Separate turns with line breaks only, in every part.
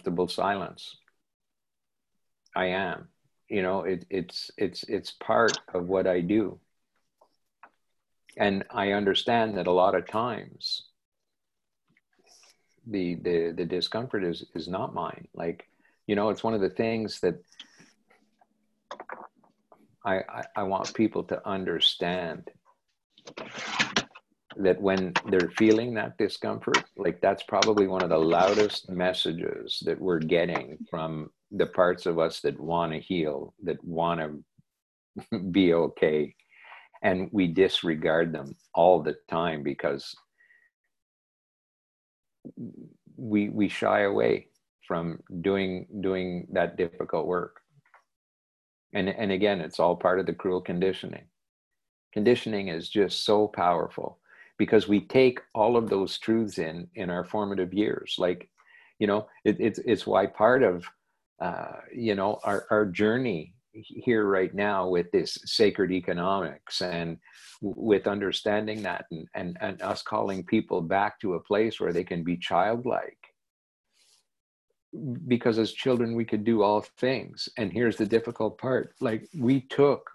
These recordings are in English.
uncomfortable silence. I am. You know, it, it's it's it's part of what I do. And I understand that a lot of times the the the discomfort is is not mine. Like, you know, it's one of the things that I, I, I want people to understand that when they're feeling that discomfort, like that's probably one of the loudest messages that we're getting from the parts of us that want to heal, that want to be okay. And we disregard them all the time because we we shy away from doing doing that difficult work. And and again, it's all part of the cruel conditioning. Conditioning is just so powerful because we take all of those truths in in our formative years. Like you know it, it's it's why part of uh, you know our, our journey here right now with this sacred economics and with understanding that and, and, and us calling people back to a place where they can be childlike. Because as children we could do all things. And here's the difficult part. Like we took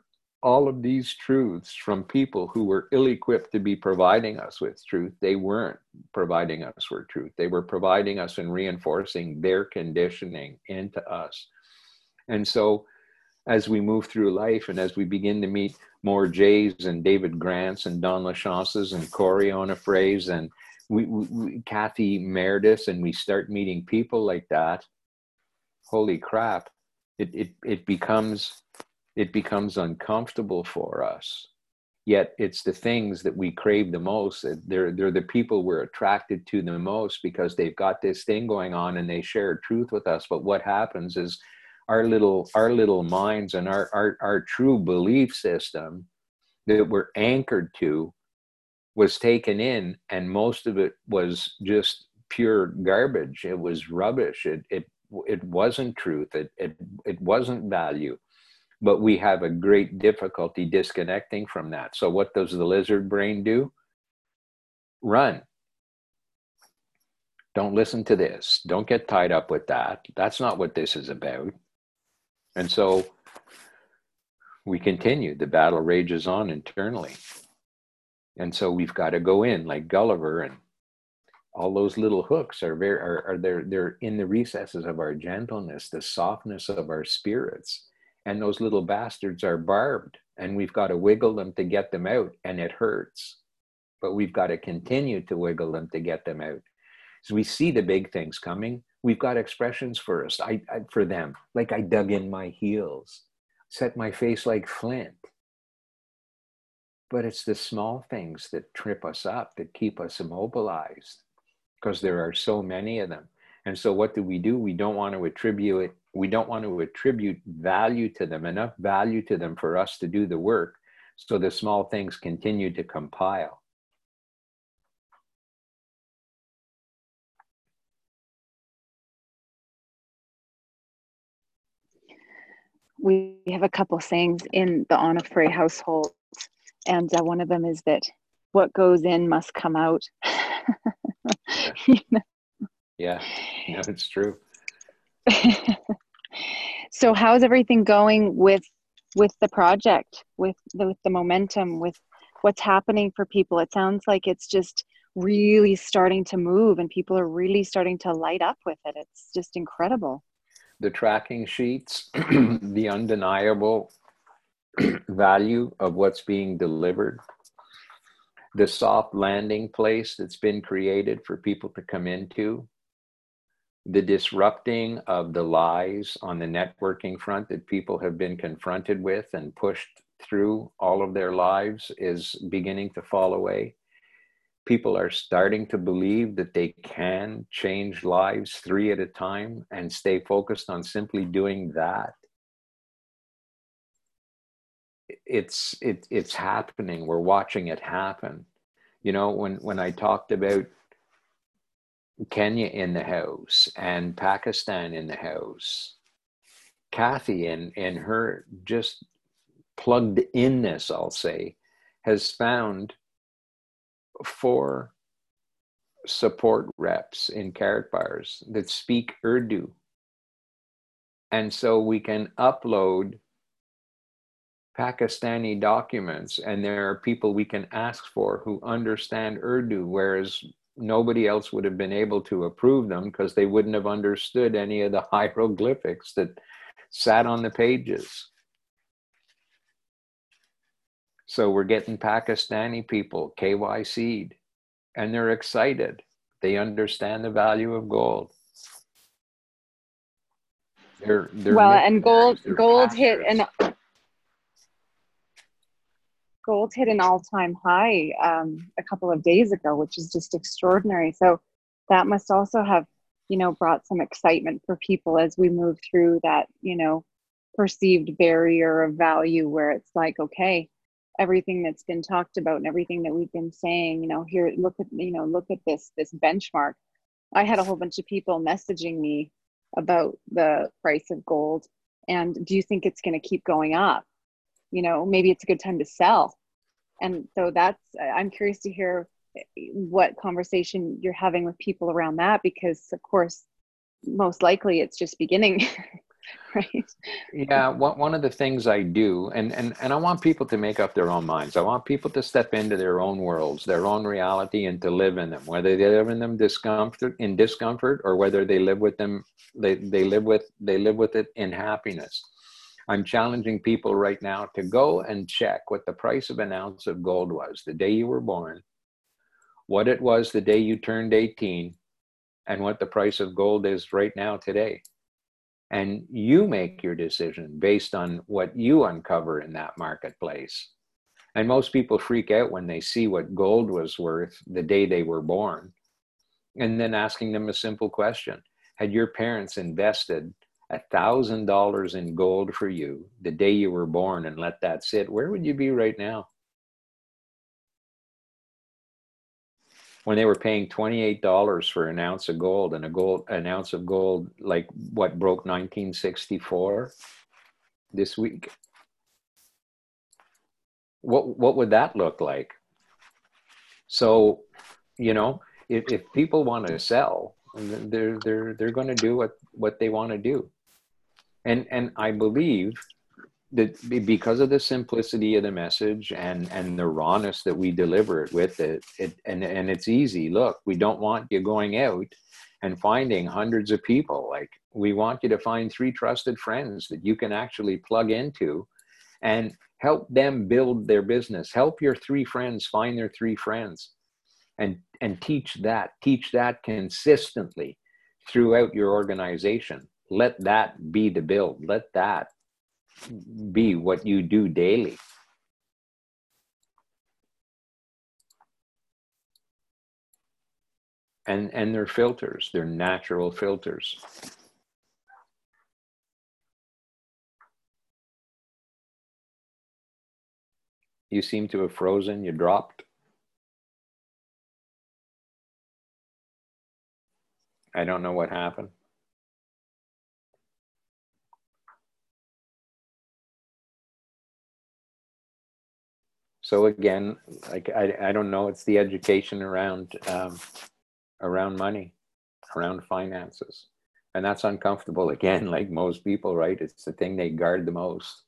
all of these truths from people who were ill equipped to be providing us with truth. They weren't providing us with truth. They were providing us and reinforcing their conditioning into us. And so, as we move through life and as we begin to meet more Jays and David Grants and Don Lachances and Corey Onofres and we, we, Kathy Meredith, and we start meeting people like that, holy crap, it, it, it becomes it becomes uncomfortable for us. Yet it's the things that we crave the most. They're, they're the people we're attracted to the most because they've got this thing going on and they share truth with us. But what happens is our little our little minds and our, our, our true belief system that we're anchored to was taken in and most of it was just pure garbage it was rubbish it it it wasn't truth it it, it wasn't value but we have a great difficulty disconnecting from that. So, what does the lizard brain do? Run. Don't listen to this. Don't get tied up with that. That's not what this is about. And so we continue. The battle rages on internally. And so we've got to go in like Gulliver and all those little hooks are very are, are they're they're in the recesses of our gentleness, the softness of our spirits and those little bastards are barbed and we've got to wiggle them to get them out and it hurts. But we've got to continue to wiggle them to get them out. So we see the big things coming. We've got expressions for us I, I, for them like i dug in my heels set my face like flint. But it's the small things that trip us up that keep us immobilized because there are so many of them. And so what do we do? We don't want to attribute we don't want to attribute value to them, enough value to them for us to do the work. So the small things continue to compile.
We have a couple sayings in the Onofre household, and uh, one of them is that what goes in must come out.
yeah. yeah, yeah, it's true.
so how's everything going with with the project with the, with the momentum with what's happening for people? It sounds like it's just really starting to move and people are really starting to light up with it. It's just incredible.
The tracking sheets the undeniable value of what's being delivered the soft landing place that's been created for people to come into the disrupting of the lies on the networking front that people have been confronted with and pushed through all of their lives is beginning to fall away. People are starting to believe that they can change lives three at a time and stay focused on simply doing that. It's it, it's happening. We're watching it happen. You know, when when I talked about Kenya in the house and Pakistan in the house. Kathy in in her just plugged inness, I'll say, has found four support reps in Karatbars that speak Urdu. And so we can upload Pakistani documents, and there are people we can ask for who understand Urdu, whereas nobody else would have been able to approve them because they wouldn't have understood any of the hieroglyphics that sat on the pages. So we're getting Pakistani people, KYC'd, and they're excited. They understand the value of gold.
They're, they're well, and gold gold hit an gold hit an all-time high um, a couple of days ago, which is just extraordinary. So that must also have, you know, brought some excitement for people as we move through that, you know, perceived barrier of value where it's like, okay, everything that's been talked about and everything that we've been saying, you know, here, look at, you know, look at this, this benchmark. I had a whole bunch of people messaging me about the price of gold and do you think it's going to keep going up you know maybe it's a good time to sell. And so that's i'm curious to hear what conversation you're having with people around that because of course most likely it's just beginning right?
Yeah one, one of the things i do and, and and i want people to make up their own minds. I want people to step into their own worlds their own reality and to live in them whether they live in them discomfort in discomfort or whether they live with them they, they live with they live with it in happiness i'm challenging people right now to go and check what the price of an ounce of gold was the day you were born what it was the day you turned 18 and what the price of gold is right now today and you make your decision based on what you uncover in that marketplace. And most people freak out when they see what gold was worth the day they were born. And then asking them a simple question Had your parents invested a thousand dollars in gold for you the day you were born and let that sit, where would you be right now? when they were paying $28 for an ounce of gold and a gold an ounce of gold like what broke 1964 this week? What what would that look like? So you know if, if people want to sell they're they're they're going to do what what they want to do and and i believe that because of the simplicity of the message and and the rawness that we deliver it with it, it and and it's easy. Look we don't want you going out and finding hundreds of people. Like we want you to find three trusted friends that you can actually plug into and help them build their business. Help your three friends find their three friends and and teach that teach that consistently throughout your organization let that be the build let that be what you do daily. And, and they're filters, they're natural filters. You seem to have frozen, you dropped. I don't know what happened. So again like I, I don't know it's the education around um, around money around finances. And that's uncomfortable. Again like most people right it's the thing they guard the most